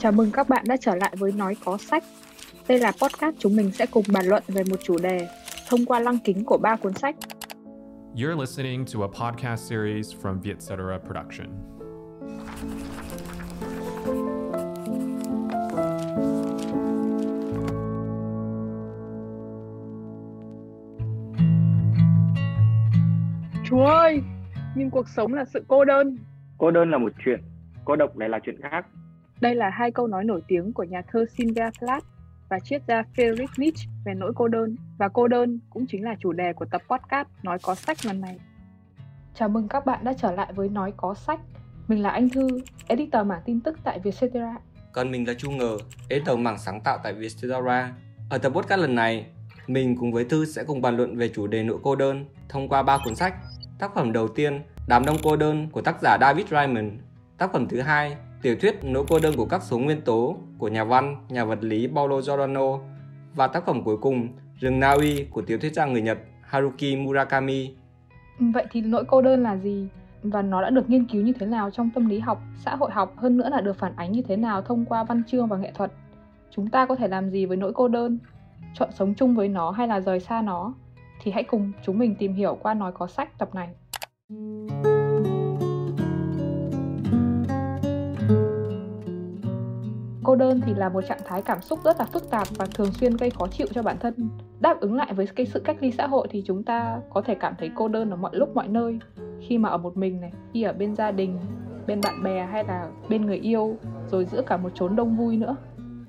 Chào mừng các bạn đã trở lại với Nói Có Sách. Đây là podcast chúng mình sẽ cùng bàn luận về một chủ đề thông qua lăng kính của ba cuốn sách. You're listening to a podcast series from Vietcetera Production. Chúa ơi, nhưng cuộc sống là sự cô đơn. Cô đơn là một chuyện, cô độc lại là chuyện khác. Đây là hai câu nói nổi tiếng của nhà thơ Sylvia Plath và triết gia Friedrich Nietzsche về nỗi cô đơn. Và cô đơn cũng chính là chủ đề của tập podcast Nói Có Sách lần này. Chào mừng các bạn đã trở lại với Nói Có Sách. Mình là Anh Thư, editor mảng tin tức tại Vietcetera. Còn mình là Chu Ngờ, editor mảng sáng tạo tại Vietcetera. Ở tập podcast lần này, mình cùng với Thư sẽ cùng bàn luận về chủ đề nỗi cô đơn thông qua ba cuốn sách. Tác phẩm đầu tiên, Đám đông cô đơn của tác giả David Raymond. Tác phẩm thứ hai, tiểu thuyết Nỗi cô đơn của các số nguyên tố của nhà văn, nhà vật lý Paulo Giordano. Và tác phẩm cuối cùng, Rừng Na Uy của tiểu thuyết gia người Nhật Haruki Murakami. Vậy thì nỗi cô đơn là gì? Và nó đã được nghiên cứu như thế nào trong tâm lý học, xã hội học, hơn nữa là được phản ánh như thế nào thông qua văn chương và nghệ thuật? Chúng ta có thể làm gì với nỗi cô đơn? Chọn sống chung với nó hay là rời xa nó? Thì hãy cùng chúng mình tìm hiểu qua Nói Có Sách tập này. Cô đơn thì là một trạng thái cảm xúc rất là phức tạp và thường xuyên gây khó chịu cho bản thân. Đáp ứng lại với cái sự cách ly xã hội thì chúng ta có thể cảm thấy cô đơn ở mọi lúc mọi nơi. Khi mà ở một mình này, khi ở bên gia đình, bên bạn bè hay là bên người yêu, rồi giữa cả một chốn đông vui nữa.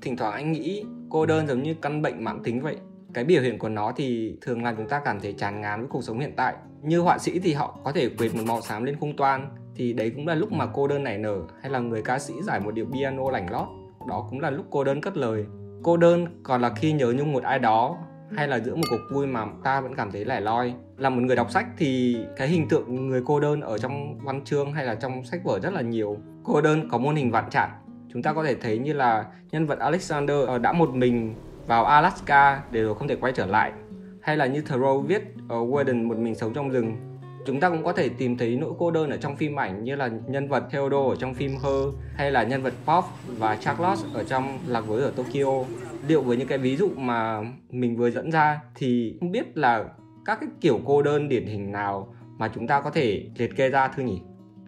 Thỉnh thoảng anh nghĩ cô đơn giống như căn bệnh mãn tính vậy. Cái biểu hiện của nó thì thường làm chúng ta cảm thấy chán ngán với cuộc sống hiện tại. Như họa sĩ thì họ có thể quệt một màu xám lên khung toan, thì đấy cũng là lúc mà cô đơn nảy nở hay là người ca sĩ giải một điệu piano lảnh lót đó cũng là lúc cô đơn cất lời. Cô đơn còn là khi nhớ nhung một ai đó, hay là giữa một cuộc vui mà ta vẫn cảm thấy lẻ loi. Là một người đọc sách thì cái hình tượng người cô đơn ở trong văn chương hay là trong sách vở rất là nhiều. Cô đơn có môn hình vạn trạng. Chúng ta có thể thấy như là nhân vật Alexander ờ, đã một mình vào Alaska để rồi không thể quay trở lại. Hay là như Thoreau viết ờ, ở Warden một mình sống trong rừng chúng ta cũng có thể tìm thấy nỗi cô đơn ở trong phim ảnh như là nhân vật Theodore ở trong phim Her hay là nhân vật Pop và Charles ở trong Lạc với ở Tokyo liệu với những cái ví dụ mà mình vừa dẫn ra thì không biết là các cái kiểu cô đơn điển hình nào mà chúng ta có thể liệt kê ra thưa nhỉ?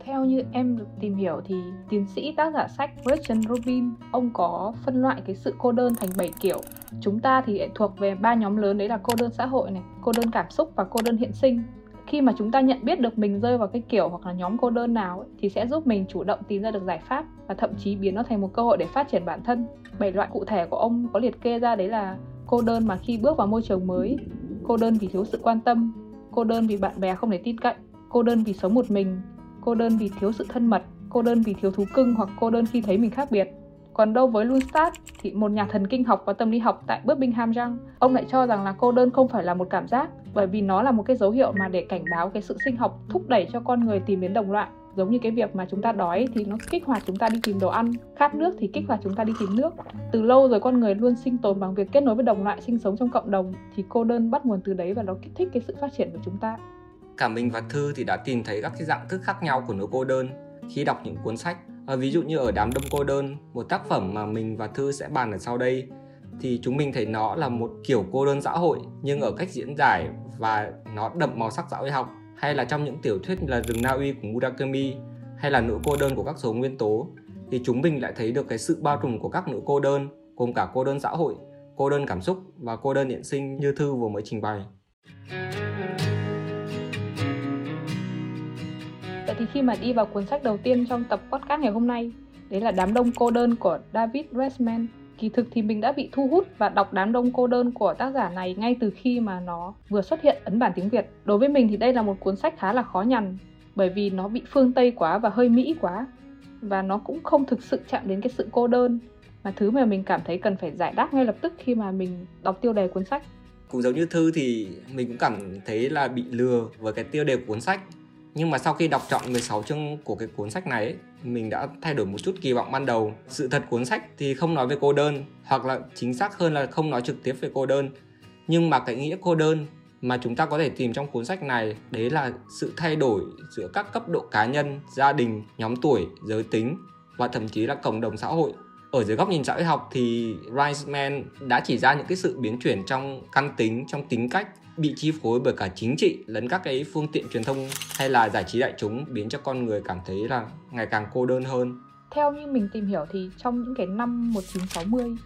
Theo như em được tìm hiểu thì tiến sĩ tác giả sách Gretchen Rubin ông có phân loại cái sự cô đơn thành 7 kiểu. Chúng ta thì thuộc về ba nhóm lớn đấy là cô đơn xã hội này, cô đơn cảm xúc và cô đơn hiện sinh khi mà chúng ta nhận biết được mình rơi vào cái kiểu hoặc là nhóm cô đơn nào ấy, thì sẽ giúp mình chủ động tìm ra được giải pháp và thậm chí biến nó thành một cơ hội để phát triển bản thân. Bảy loại cụ thể của ông có liệt kê ra đấy là cô đơn mà khi bước vào môi trường mới cô đơn vì thiếu sự quan tâm cô đơn vì bạn bè không thể tin cậy cô đơn vì sống một mình cô đơn vì thiếu sự thân mật cô đơn vì thiếu thú cưng hoặc cô đơn khi thấy mình khác biệt. Còn đâu với Lundstad thì một nhà thần kinh học và tâm lý học tại Birmingham rằng ông lại cho rằng là cô đơn không phải là một cảm giác bởi vì nó là một cái dấu hiệu mà để cảnh báo cái sự sinh học thúc đẩy cho con người tìm đến đồng loại. Giống như cái việc mà chúng ta đói thì nó kích hoạt chúng ta đi tìm đồ ăn khát nước thì kích hoạt chúng ta đi tìm nước. Từ lâu rồi con người luôn sinh tồn bằng việc kết nối với đồng loại sinh sống trong cộng đồng thì cô đơn bắt nguồn từ đấy và nó kích thích cái sự phát triển của chúng ta. Cả mình và thư thì đã tìm thấy các cái dạng thức khác nhau của nỗi cô đơn khi đọc những cuốn sách. À, ví dụ như ở đám đông cô đơn một tác phẩm mà mình và thư sẽ bàn ở sau đây thì chúng mình thấy nó là một kiểu cô đơn xã hội nhưng ở cách diễn giải và nó đậm màu sắc xã hội học hay là trong những tiểu thuyết như là rừng Na Uy của Murakami hay là nỗi cô đơn của các số nguyên tố thì chúng mình lại thấy được cái sự bao trùm của các nỗi cô đơn gồm cả cô đơn xã hội, cô đơn cảm xúc và cô đơn hiện sinh như Thư vừa mới trình bày. Vậy thì khi mà đi vào cuốn sách đầu tiên trong tập podcast ngày hôm nay, đấy là Đám đông cô đơn của David Resman kỳ thực thì mình đã bị thu hút và đọc đám đông cô đơn của tác giả này ngay từ khi mà nó vừa xuất hiện ấn bản tiếng Việt. Đối với mình thì đây là một cuốn sách khá là khó nhằn, bởi vì nó bị phương Tây quá và hơi Mỹ quá, và nó cũng không thực sự chạm đến cái sự cô đơn, mà thứ mà mình cảm thấy cần phải giải đáp ngay lập tức khi mà mình đọc tiêu đề cuốn sách. Cũng giống như Thư thì mình cũng cảm thấy là bị lừa với cái tiêu đề của cuốn sách nhưng mà sau khi đọc trọn 16 chương của cái cuốn sách này ấy, mình đã thay đổi một chút kỳ vọng ban đầu. Sự thật cuốn sách thì không nói về cô đơn, hoặc là chính xác hơn là không nói trực tiếp về cô đơn. Nhưng mà cái nghĩa cô đơn mà chúng ta có thể tìm trong cuốn sách này đấy là sự thay đổi giữa các cấp độ cá nhân, gia đình, nhóm tuổi, giới tính và thậm chí là cộng đồng xã hội ở dưới góc nhìn xã hội học thì Reisman đã chỉ ra những cái sự biến chuyển trong căn tính trong tính cách bị chi phối bởi cả chính trị lẫn các cái phương tiện truyền thông hay là giải trí đại chúng biến cho con người cảm thấy là ngày càng cô đơn hơn. Theo như mình tìm hiểu thì trong những cái năm 1960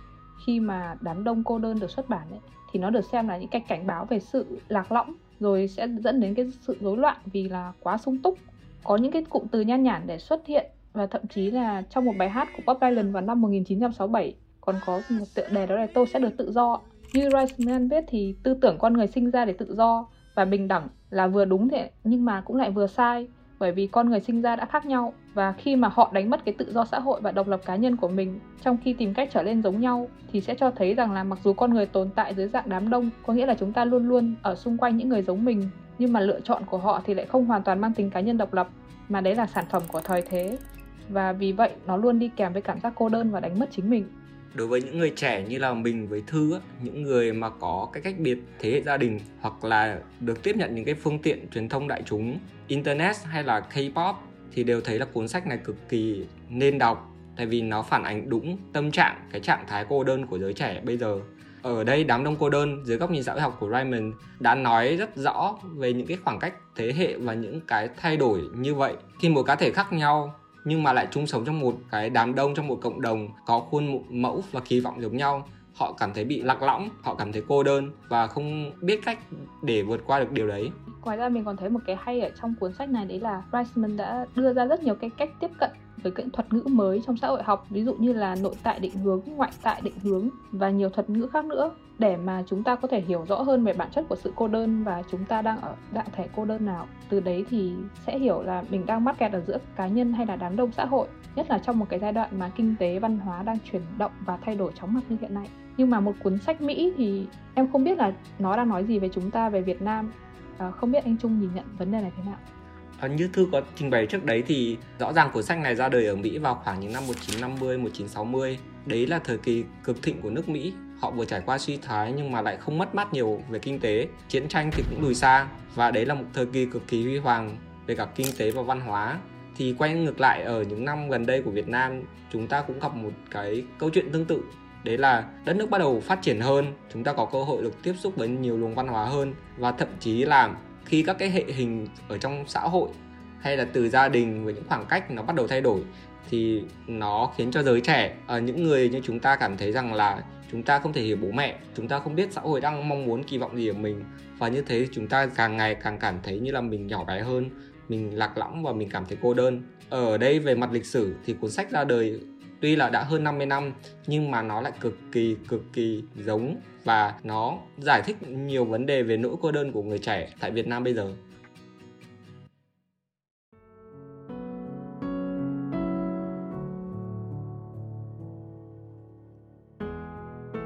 khi mà đám đông cô đơn được xuất bản ấy, thì nó được xem là những cái cảnh báo về sự lạc lõng rồi sẽ dẫn đến cái sự rối loạn vì là quá sung túc có những cái cụm từ nhan nhản để xuất hiện và thậm chí là trong một bài hát của Bob Dylan vào năm 1967 còn có một tựa đề đó là tôi sẽ được tự do. Như Reisman viết thì tư tưởng con người sinh ra để tự do và bình đẳng là vừa đúng thế, nhưng mà cũng lại vừa sai, bởi vì con người sinh ra đã khác nhau. Và khi mà họ đánh mất cái tự do xã hội và độc lập cá nhân của mình, trong khi tìm cách trở nên giống nhau, thì sẽ cho thấy rằng là mặc dù con người tồn tại dưới dạng đám đông, có nghĩa là chúng ta luôn luôn ở xung quanh những người giống mình, nhưng mà lựa chọn của họ thì lại không hoàn toàn mang tính cá nhân độc lập, mà đấy là sản phẩm của thời thế và vì vậy, nó luôn đi kèm với cảm giác cô đơn và đánh mất chính mình. Đối với những người trẻ như là mình với thư những người mà có cái cách biệt thế hệ gia đình hoặc là được tiếp nhận những cái phương tiện truyền thông đại chúng, internet hay là k-pop thì đều thấy là cuốn sách này cực kỳ nên đọc tại vì nó phản ánh đúng tâm trạng, cái trạng thái cô đơn của giới trẻ bây giờ. Ở đây, đám đông cô đơn dưới góc nhìn xã hội học của Raymond đã nói rất rõ về những cái khoảng cách thế hệ và những cái thay đổi như vậy. Khi mỗi cá thể khác nhau nhưng mà lại chung sống trong một cái đám đông, trong một cộng đồng có khuôn mẫu và kỳ vọng giống nhau. Họ cảm thấy bị lạc lõng, họ cảm thấy cô đơn và không biết cách để vượt qua được điều đấy. Ngoài ra mình còn thấy một cái hay ở trong cuốn sách này đấy là Reisman đã đưa ra rất nhiều cái cách tiếp cận với cái thuật ngữ mới trong xã hội học ví dụ như là nội tại định hướng ngoại tại định hướng và nhiều thuật ngữ khác nữa. Để mà chúng ta có thể hiểu rõ hơn về bản chất của sự cô đơn và chúng ta đang ở dạng thể cô đơn nào từ đấy thì sẽ hiểu là mình đang mắc kẹt ở giữa cá nhân hay là đám đông xã hội nhất là trong một cái giai đoạn mà kinh tế văn hóa đang chuyển động và thay đổi chóng mặt như hiện nay. Nhưng mà một cuốn sách mỹ thì em không biết là nó đang nói gì về chúng ta về việt nam. À, không biết anh trung nhìn nhận vấn đề này thế nào? Như Thư có trình bày trước đấy thì rõ ràng cuốn sách này ra đời ở Mỹ vào khoảng những năm 1950, 1960. Đấy là thời kỳ cực thịnh của nước Mỹ. Họ vừa trải qua suy thoái nhưng mà lại không mất mát nhiều về kinh tế. Chiến tranh thì cũng lùi xa và đấy là một thời kỳ cực kỳ huy hoàng về cả kinh tế và văn hóa. Thì quay ngược lại ở những năm gần đây của Việt Nam, chúng ta cũng gặp một cái câu chuyện tương tự đấy là đất nước bắt đầu phát triển hơn chúng ta có cơ hội được tiếp xúc với nhiều luồng văn hóa hơn và thậm chí là khi các cái hệ hình ở trong xã hội hay là từ gia đình với những khoảng cách nó bắt đầu thay đổi thì nó khiến cho giới trẻ ờ, những người như chúng ta cảm thấy rằng là chúng ta không thể hiểu bố mẹ, chúng ta không biết xã hội đang mong muốn kỳ vọng gì ở mình. Và như thế chúng ta càng ngày càng cảm thấy như là mình nhỏ bé hơn, mình lạc lõng và mình cảm thấy cô đơn. Ở đây về mặt lịch sử thì cuốn sách ra đời tuy là đã hơn 50 năm, nhưng mà nó lại cực kỳ cực kỳ giống và nó giải thích nhiều vấn đề về nỗi cô đơn của người trẻ tại Việt Nam bây giờ.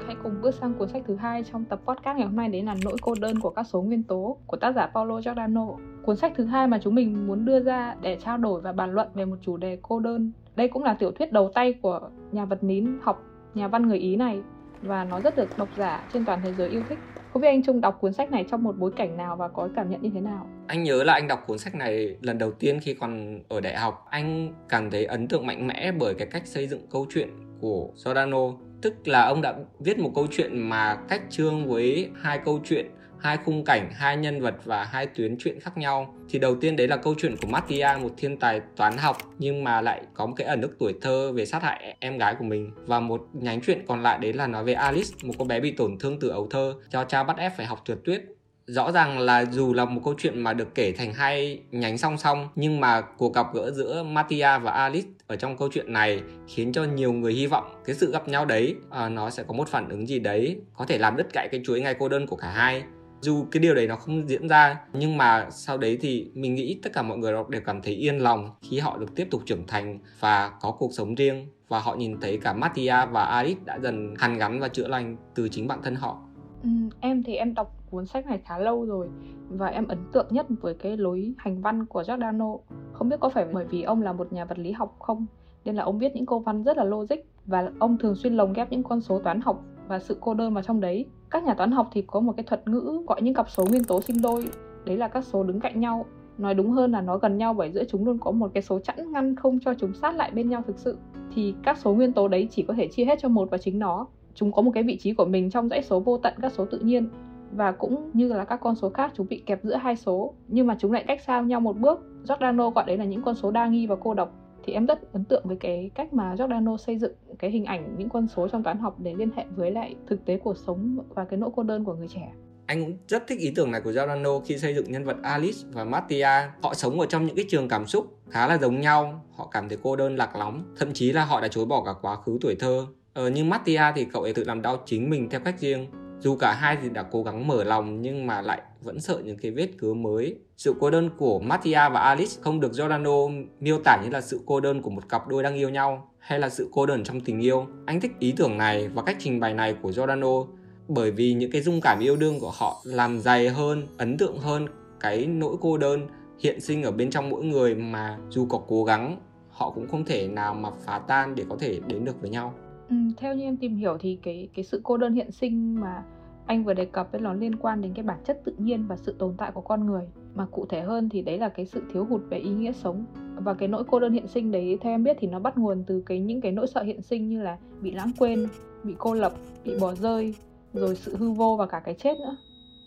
Hãy cùng bước sang cuốn sách thứ hai trong tập podcast ngày hôm nay, đấy là Nỗi cô đơn của các số nguyên tố của tác giả Paolo Giordano. Cuốn sách thứ hai mà chúng mình muốn đưa ra để trao đổi và bàn luận về một chủ đề cô đơn. Đây cũng là tiểu thuyết đầu tay của nhà vật nín học nhà văn người Ý này và nó rất được độc giả trên toàn thế giới yêu thích. Không biết anh Trung đọc cuốn sách này trong một bối cảnh nào và có cảm nhận như thế nào? Anh nhớ là anh đọc cuốn sách này lần đầu tiên khi còn ở đại học. Anh cảm thấy ấn tượng mạnh mẽ bởi cái cách xây dựng câu chuyện của Giordano. Tức là ông đã viết một câu chuyện mà cách chương với hai câu chuyện hai khung cảnh, hai nhân vật và hai tuyến chuyện khác nhau. Thì đầu tiên đấy là câu chuyện của Mattia, một thiên tài toán học nhưng mà lại có một cái ẩn ức tuổi thơ về sát hại em gái của mình. Và một nhánh chuyện còn lại đấy là nói về Alice, một cô bé bị tổn thương từ ấu thơ, cho cha bắt ép phải học trượt tuyết rõ ràng là dù là một câu chuyện mà được kể thành hai nhánh song song nhưng mà cuộc gặp gỡ giữa Mattia và Alice ở trong câu chuyện này khiến cho nhiều người hy vọng cái sự gặp nhau đấy uh, nó sẽ có một phản ứng gì đấy có thể làm đứt gãy cái chuỗi ngày cô đơn của cả hai dù cái điều đấy nó không diễn ra nhưng mà sau đấy thì mình nghĩ tất cả mọi người đều cảm thấy yên lòng khi họ được tiếp tục trưởng thành và có cuộc sống riêng và họ nhìn thấy cả Mattia và Aris đã dần hàn gắn và chữa lành từ chính bản thân họ. Ừ, em thì em đọc cuốn sách này khá lâu rồi và em ấn tượng nhất với cái lối hành văn của Giordano. Không biết có phải bởi vì ông là một nhà vật lý học không nên là ông viết những câu văn rất là logic và ông thường xuyên lồng ghép những con số toán học và sự cô đơn vào trong đấy các nhà toán học thì có một cái thuật ngữ gọi những cặp số nguyên tố sinh đôi. Đấy là các số đứng cạnh nhau. Nói đúng hơn là nó gần nhau bởi giữa chúng luôn có một cái số chẵn ngăn không cho chúng sát lại bên nhau thực sự. Thì các số nguyên tố đấy chỉ có thể chia hết cho một và chính nó. Chúng có một cái vị trí của mình trong dãy số vô tận các số tự nhiên. Và cũng như là các con số khác, chúng bị kẹp giữa hai số. Nhưng mà chúng lại cách xa nhau một bước. Giordano gọi đấy là những con số đa nghi và cô độc thì em rất ấn tượng với cái cách mà Giordano xây dựng cái hình ảnh những con số trong toán học để liên hệ với lại thực tế cuộc sống và cái nỗi cô đơn của người trẻ anh cũng rất thích ý tưởng này của Giordano khi xây dựng nhân vật Alice và Mattia. Họ sống ở trong những cái trường cảm xúc khá là giống nhau, họ cảm thấy cô đơn lạc lõng, thậm chí là họ đã chối bỏ cả quá khứ tuổi thơ. Ờ, nhưng Mattia thì cậu ấy tự làm đau chính mình theo cách riêng. Dù cả hai thì đã cố gắng mở lòng nhưng mà lại vẫn sợ những cái vết cứa mới. Sự cô đơn của Mattia và Alice không được Giordano miêu tả như là sự cô đơn của một cặp đôi đang yêu nhau hay là sự cô đơn trong tình yêu. Anh thích ý tưởng này và cách trình bày này của Giordano bởi vì những cái dung cảm yêu đương của họ làm dày hơn, ấn tượng hơn cái nỗi cô đơn hiện sinh ở bên trong mỗi người mà dù có cố gắng họ cũng không thể nào mà phá tan để có thể đến được với nhau. Ừ, theo như em tìm hiểu thì cái cái sự cô đơn hiện sinh mà anh vừa đề cập ấy nó liên quan đến cái bản chất tự nhiên và sự tồn tại của con người. Mà cụ thể hơn thì đấy là cái sự thiếu hụt về ý nghĩa sống. Và cái nỗi cô đơn hiện sinh đấy, theo em biết thì nó bắt nguồn từ cái những cái nỗi sợ hiện sinh như là bị lãng quên, bị cô lập, bị bỏ rơi, rồi sự hư vô và cả cái chết nữa.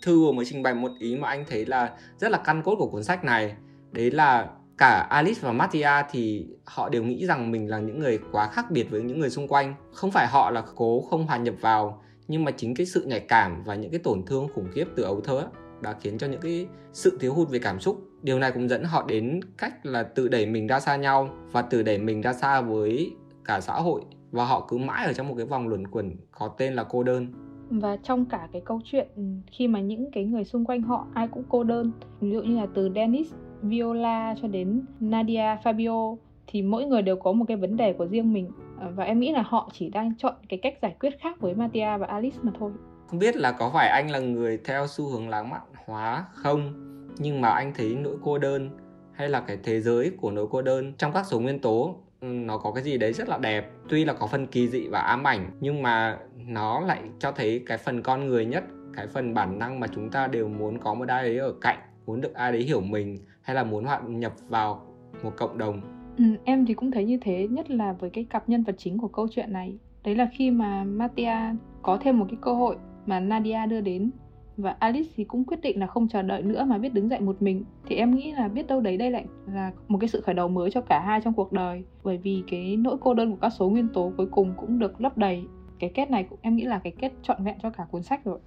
Thư vừa mới trình bày một ý mà anh thấy là rất là căn cốt của cuốn sách này. Đấy là cả Alice và Mattia thì họ đều nghĩ rằng mình là những người quá khác biệt với những người xung quanh. Không phải họ là cố không hòa nhập vào nhưng mà chính cái sự nhạy cảm và những cái tổn thương khủng khiếp từ ấu thơ đã khiến cho những cái sự thiếu hụt về cảm xúc. Điều này cũng dẫn họ đến cách là tự đẩy mình ra xa nhau và tự đẩy mình ra xa với cả xã hội. Và họ cứ mãi ở trong một cái vòng luẩn quẩn có tên là cô đơn. Và trong cả cái câu chuyện ừ, khi mà những cái người xung quanh họ ai cũng cô đơn ví dụ như là từ Dennis, Viola cho đến Nadia, Fabio thì mỗi người đều có một cái vấn đề của riêng mình. Ờ, và em nghĩ là họ chỉ đang chọn cái cách giải quyết khác với Mattia và Alice mà thôi. Không biết là có phải anh là người theo xu hướng lãng mạn hóa không, nhưng mà anh thấy nỗi cô đơn hay là cái thế giới của nỗi cô đơn trong các số nguyên tố ừ, nó có cái gì đấy rất là đẹp. Tuy là có phần kỳ dị và ám ảnh, nhưng mà nó lại cho thấy cái phần con người nhất, cái phần bản năng mà chúng ta đều muốn có một ai đấy ở cạnh, muốn được ai đấy hiểu mình, hay là muốn hòa nhập vào một cộng đồng ừ, em thì cũng thấy như thế nhất là với cái cặp nhân vật chính của câu chuyện này. Đấy là khi mà Mattia có thêm một cái cơ hội mà Nadia đưa đến và Alice thì cũng quyết định là không chờ đợi nữa mà biết đứng dậy một mình. Thì em nghĩ là biết đâu đấy đây lại là một cái sự khởi đầu mới cho cả hai trong cuộc đời. Bởi vì cái nỗi cô đơn của các số nguyên tố cuối cùng cũng được lấp đầy. Cái kết này cũng em nghĩ là cái kết trọn vẹn cho cả cuốn sách rồi.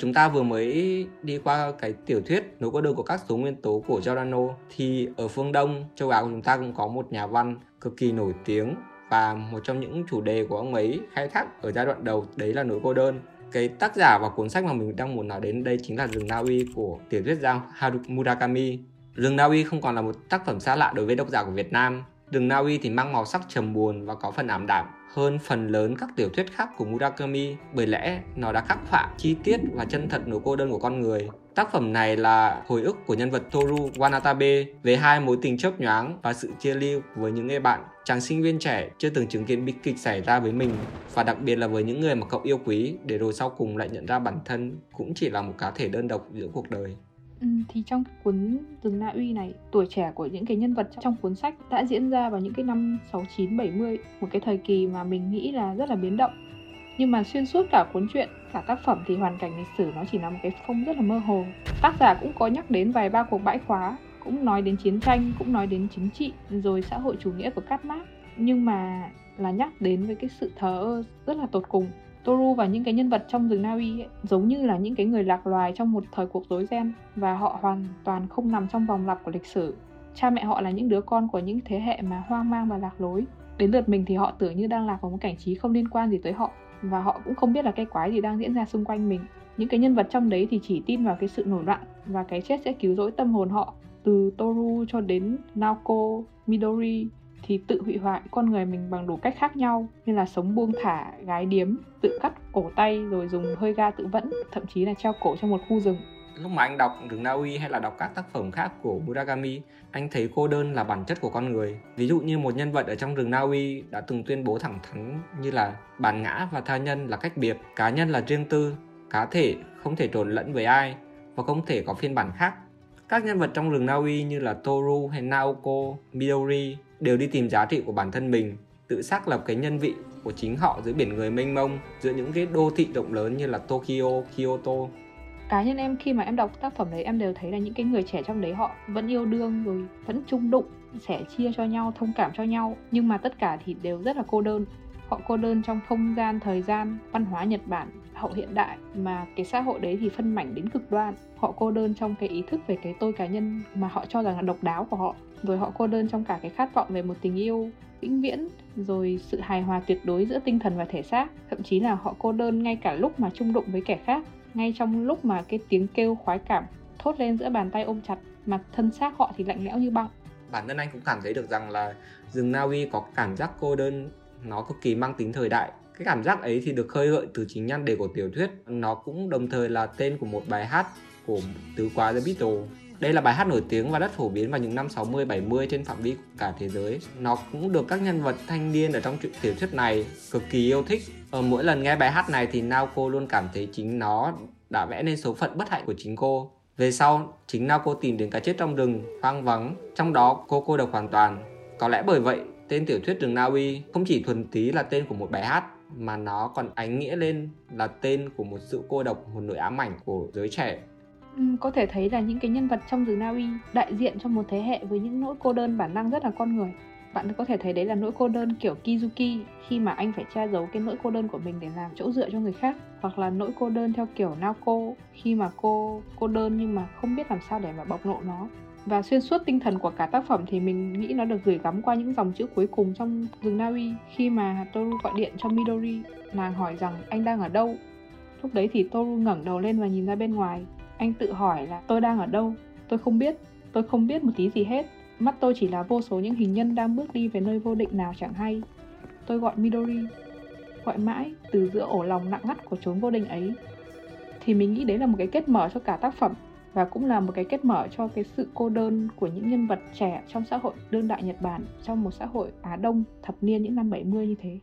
Chúng ta vừa mới đi qua cái tiểu thuyết nối cô đơn của các số nguyên tố của Giordano. Thì ở phương Đông, châu Á của chúng ta cũng có một nhà văn cực kỳ nổi tiếng và một trong những chủ đề của ông ấy khai thác ở giai đoạn đầu, đấy là nỗi cô đơn. Cái tác giả và cuốn sách mà mình đang muốn nói đến đây chính là rừng Na Uy của tiểu thuyết gia Haruki Murakami. Rừng Na Uy không còn là một tác phẩm xa lạ đối với độc giả của Việt Nam. Rừng Na Uy thì mang màu sắc trầm buồn và có phần ảm đạm hơn phần lớn các tiểu thuyết khác của Murakami, bởi lẽ nó đã khắc họa chi tiết và chân thật nỗi cô đơn của con người. Tác phẩm này là hồi ức của nhân vật Toru Wanatabe về hai mối tình chớp nhoáng và sự chia ly với những người bạn, chàng sinh viên trẻ chưa từng chứng kiến bi kịch xảy ra với mình và đặc biệt là với những người mà cậu yêu quý, để rồi sau cùng lại nhận ra bản thân cũng chỉ là một cá thể đơn độc giữa cuộc đời. Ừ, thì trong cuốn rừng Na Uy này, tuổi trẻ của những cái nhân vật trong cuốn sách đã diễn ra vào những cái năm 69 70, một cái thời kỳ mà mình nghĩ là rất là biến động. Nhưng mà xuyên suốt cả cuốn truyện, cả tác phẩm thì hoàn cảnh lịch sử nó chỉ là một cái phong rất là mơ hồ. Tác giả cũng có nhắc đến vài ba cuộc bãi khóa, cũng nói đến chiến tranh, cũng nói đến chính trị, rồi xã hội chủ nghĩa của Cát Mác. Nhưng mà là nhắc đến với cái sự thờ ơ rất là tột cùng Toru và những cái nhân vật trong rừng Na Uy ấy, giống như là những cái người lạc loài trong một thời cuộc rối ren và họ hoàn toàn không nằm trong vòng lặp của lịch sử. Cha mẹ họ là những đứa con của những thế hệ mà hoang mang và lạc lối. Đến lượt mình thì họ tưởng như đang lạc vào một cảnh trí không liên quan gì tới họ và họ cũng không biết là cái quái gì đang diễn ra xung quanh mình. Những cái nhân vật trong đấy thì chỉ tin vào cái sự nổi loạn và cái chết sẽ cứu rỗi tâm hồn họ. Từ Toru cho đến Naoko, Midori thì tự hủy hoại con người mình bằng đủ cách khác nhau như là sống buông thả, gái điếm, tự cắt cổ tay rồi dùng hơi ga tự vẫn, thậm chí là treo cổ trong một khu rừng. Lúc mà anh đọc rừng Na Uy hay là đọc các tác phẩm khác của Murakami, anh thấy cô đơn là bản chất của con người. Ví dụ như một nhân vật ở trong rừng Na Uy đã từng tuyên bố thẳng thắn như là bản ngã và tha nhân là cách biệt, cá nhân là riêng tư, cá thể không thể trộn lẫn với ai và không thể có phiên bản khác Các nhân vật trong rừng Na Uy như là Toru hay Naoko, Midori đều đi tìm giá trị của bản thân mình, tự xác lập cái nhân vị của chính họ giữa biển người mênh mông, giữa những cái đô thị rộng lớn như là Tokyo, Kyoto. Cá nhân em khi mà em đọc tác phẩm đấy em đều thấy là những cái người trẻ trong đấy họ vẫn yêu đương rồi vẫn chung đụng, sẻ chia cho nhau, thông cảm cho nhau nhưng mà tất cả thì đều rất là cô đơn. Họ cô đơn trong không gian, thời gian, văn hóa Nhật Bản hậu hiện đại mà cái xã hội đấy thì phân mảnh đến cực đoan. Họ cô đơn trong cái ý thức về cái tôi cá nhân mà họ cho rằng là độc đáo của họ. Rồi họ cô đơn trong cả cái khát vọng về một tình yêu vĩnh viễn rồi sự hài hòa tuyệt đối giữa tinh thần và thể xác. Thậm chí là họ cô đơn ngay cả lúc mà chung đụng với kẻ khác. Ngay trong lúc mà cái tiếng kêu khoái cảm thốt lên giữa bàn tay ôm chặt mà thân xác họ thì lạnh lẽo như băng. Bản thân anh cũng cảm thấy được rằng là rừng Na Uy có cảm giác cô đơn nó cực kỳ mang tính thời đại cái cảm giác ấy thì được khơi gợi từ chính nhan đề của tiểu thuyết nó cũng đồng thời là tên của một bài hát của tứ quá The Beatles đây là bài hát nổi tiếng và rất phổ biến vào những năm 60 70 trên phạm vi cả thế giới. Nó cũng được các nhân vật thanh niên ở trong truyện tiểu thuyết này cực kỳ yêu thích. Ở mỗi lần nghe bài hát này thì Naoko luôn cảm thấy chính nó đã vẽ nên số phận bất hạnh của chính cô. Về sau, chính Naoko tìm đến cái chết trong rừng, hoang vắng, trong đó cô cô độc hoàn toàn. Có lẽ bởi vậy, tên tiểu thuyết rừng Na Uy không chỉ thuần túy là tên của một bài hát mà nó còn ánh nghĩa lên là tên của một sự cô độc, một nỗi ám ảnh của giới trẻ. Ừ, có thể thấy là những cái nhân vật trong rừng Na Uy đại diện cho một thế hệ với những nỗi cô đơn bản năng rất là con người. Bạn có thể thấy đấy là nỗi cô đơn kiểu Kizuki khi mà anh phải che giấu cái nỗi cô đơn của mình để làm chỗ dựa cho người khác hoặc là nỗi cô đơn theo kiểu Naoko khi mà cô cô đơn nhưng mà không biết làm sao để mà bộc lộ nó và xuyên suốt tinh thần của cả tác phẩm thì mình nghĩ nó được gửi gắm qua những dòng chữ cuối cùng trong rừng Na Uy khi mà Toru gọi điện cho Midori nàng hỏi rằng anh đang ở đâu. Lúc đấy thì Toru ngẩng đầu lên và nhìn ra bên ngoài. Anh tự hỏi là tôi đang ở đâu? Tôi không biết. Tôi không biết một tí gì hết. Mắt tôi chỉ là vô số những hình nhân đang bước đi về nơi vô định nào chẳng hay. Tôi gọi Midori, gọi mãi từ giữa ổ lòng nặng ngắt của chốn vô định ấy. Thì mình nghĩ đấy là một cái kết mở cho cả tác phẩm và cũng là một cái kết mở cho cái sự cô đơn của những nhân vật trẻ trong xã hội đương đại Nhật Bản trong một xã hội Á Đông thập niên những năm 70 như thế.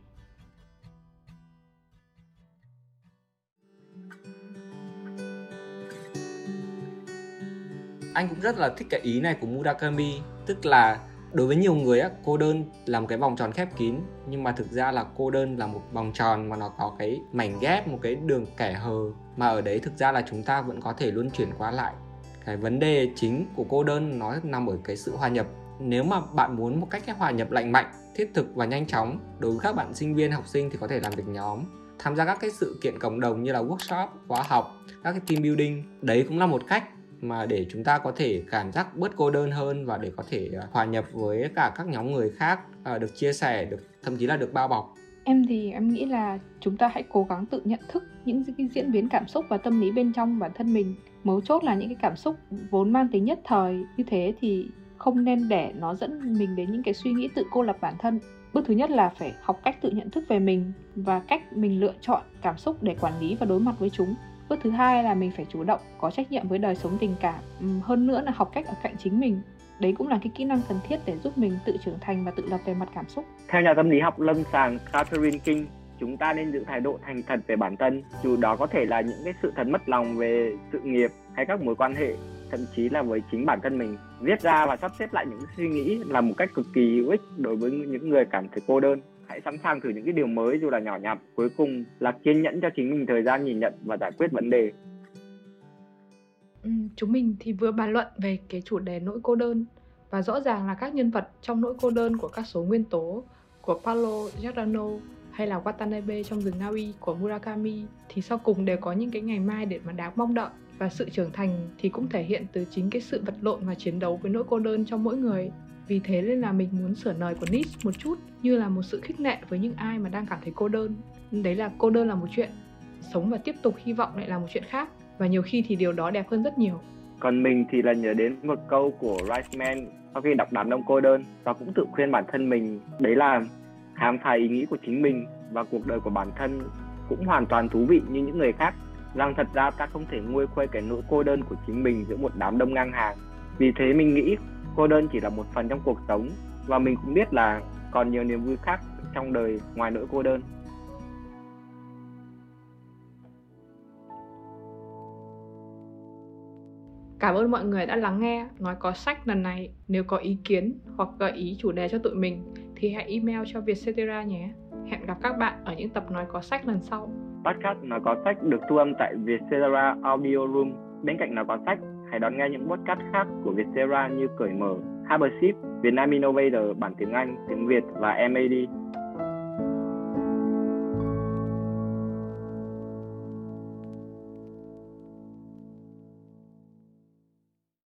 Anh cũng rất là thích cái ý này của Murakami, tức là đối với nhiều người á, cô đơn là một cái vòng tròn khép kín nhưng mà thực ra là cô đơn là một vòng tròn mà nó có cái mảnh ghép một cái đường kẻ hờ. Mà ở đấy thực ra là chúng ta vẫn có thể luân chuyển qua lại. Cái vấn đề chính của cô đơn nó nằm ở cái sự hòa nhập. Nếu mà bạn muốn một cách hòa nhập lành mạnh thiết thực và nhanh chóng đối với các bạn sinh viên học sinh thì có thể làm việc nhóm tham gia các cái sự kiện cộng đồng như là workshop khóa học các cái team building đấy cũng là một cách mà để chúng ta có thể cảm giác bớt cô đơn hơn và để có thể à, hòa nhập với cả các nhóm người khác à, được chia sẻ, được, thậm chí là được bao bọc. Em thì em nghĩ là chúng ta hãy cố gắng tự nhận thức những cái diễn biến cảm xúc và tâm lý bên trong bản thân mình. Mấu chốt là những cái cảm xúc vốn mang tính nhất thời. Như thế thì không nên để nó dẫn mình đến những cái suy nghĩ tự cô lập bản thân. Bước thứ nhất là phải học cách tự nhận thức về mình và cách mình lựa chọn cảm xúc để quản lý và đối mặt với chúng bước thứ hai là mình phải chủ động có trách nhiệm với đời sống tình cảm hơn nữa là học cách ở cạnh chính mình. Đấy cũng là cái kỹ năng cần thiết để giúp mình tự trưởng thành và tự lập về mặt cảm xúc. Theo nhà tâm lý học lâm sàng, Catherine King, chúng ta nên giữ thái độ thành thật về bản thân, dù đó có thể là những cái sự thật mất lòng về sự nghiệp hay các mối quan hệ, thậm chí là với chính bản thân mình. Viết ra và sắp xếp lại những suy nghĩ là một cách cực kỳ hữu ích đối với những người cảm thấy cô đơn hãy sẵn sàng thử những cái điều mới dù là nhỏ nhặt. Cuối cùng là kiên nhẫn cho chính mình thời gian nhìn nhận và giải quyết vấn đề. Ừ, chúng mình thì vừa bàn luận về cái chủ đề nỗi cô đơn. Và rõ ràng là các nhân vật trong nỗi cô đơn của các số nguyên tố của Paolo Giordano hay là Watanabe trong rừng Na Uy của Murakami thì sau cùng đều có những cái ngày mai để mà đáng mong đợi. Và sự trưởng thành thì cũng thể hiện từ chính cái sự vật lộn và chiến đấu với nỗi cô đơn trong mỗi người vì thế nên là mình muốn sửa lời của Nietzsche một chút, như là một sự khích lệ với những ai mà đang cảm thấy cô đơn. Đấy là cô đơn là một chuyện, sống và tiếp tục hy vọng lại là một chuyện khác, và nhiều khi thì điều đó đẹp hơn rất nhiều. Còn mình thì là nhớ đến một câu của Riceman sau khi đọc đám đông cô đơn và cũng tự khuyên bản thân mình, đấy là khám phá ý nghĩ của chính mình và cuộc đời của bản thân cũng hoàn toàn thú vị như những người khác. Rằng thật ra ta không thể nguôi khuây cái nỗi cô đơn của chính mình giữa một đám đông ngang hàng. Vì thế mình nghĩ cô đơn chỉ là một phần trong cuộc sống và mình cũng biết là còn nhiều niềm vui khác trong đời ngoài nỗi cô đơn Cảm ơn mọi người đã lắng nghe Nói có sách lần này. Nếu có ý kiến hoặc gợi ý chủ đề cho tụi mình thì hãy email cho Vietcetera nhé. Hẹn gặp các bạn ở những tập nói có sách lần sau. Podcast Nói Có Sách được thu âm tại Vietcetera Audio Room. Bên cạnh Nói Có Sách, hãy đón nghe những podcast khác của Vietcetera như Cởi Mở, Habership, Vietnam Innovator bản tiếng Anh, tiếng Việt và MAD.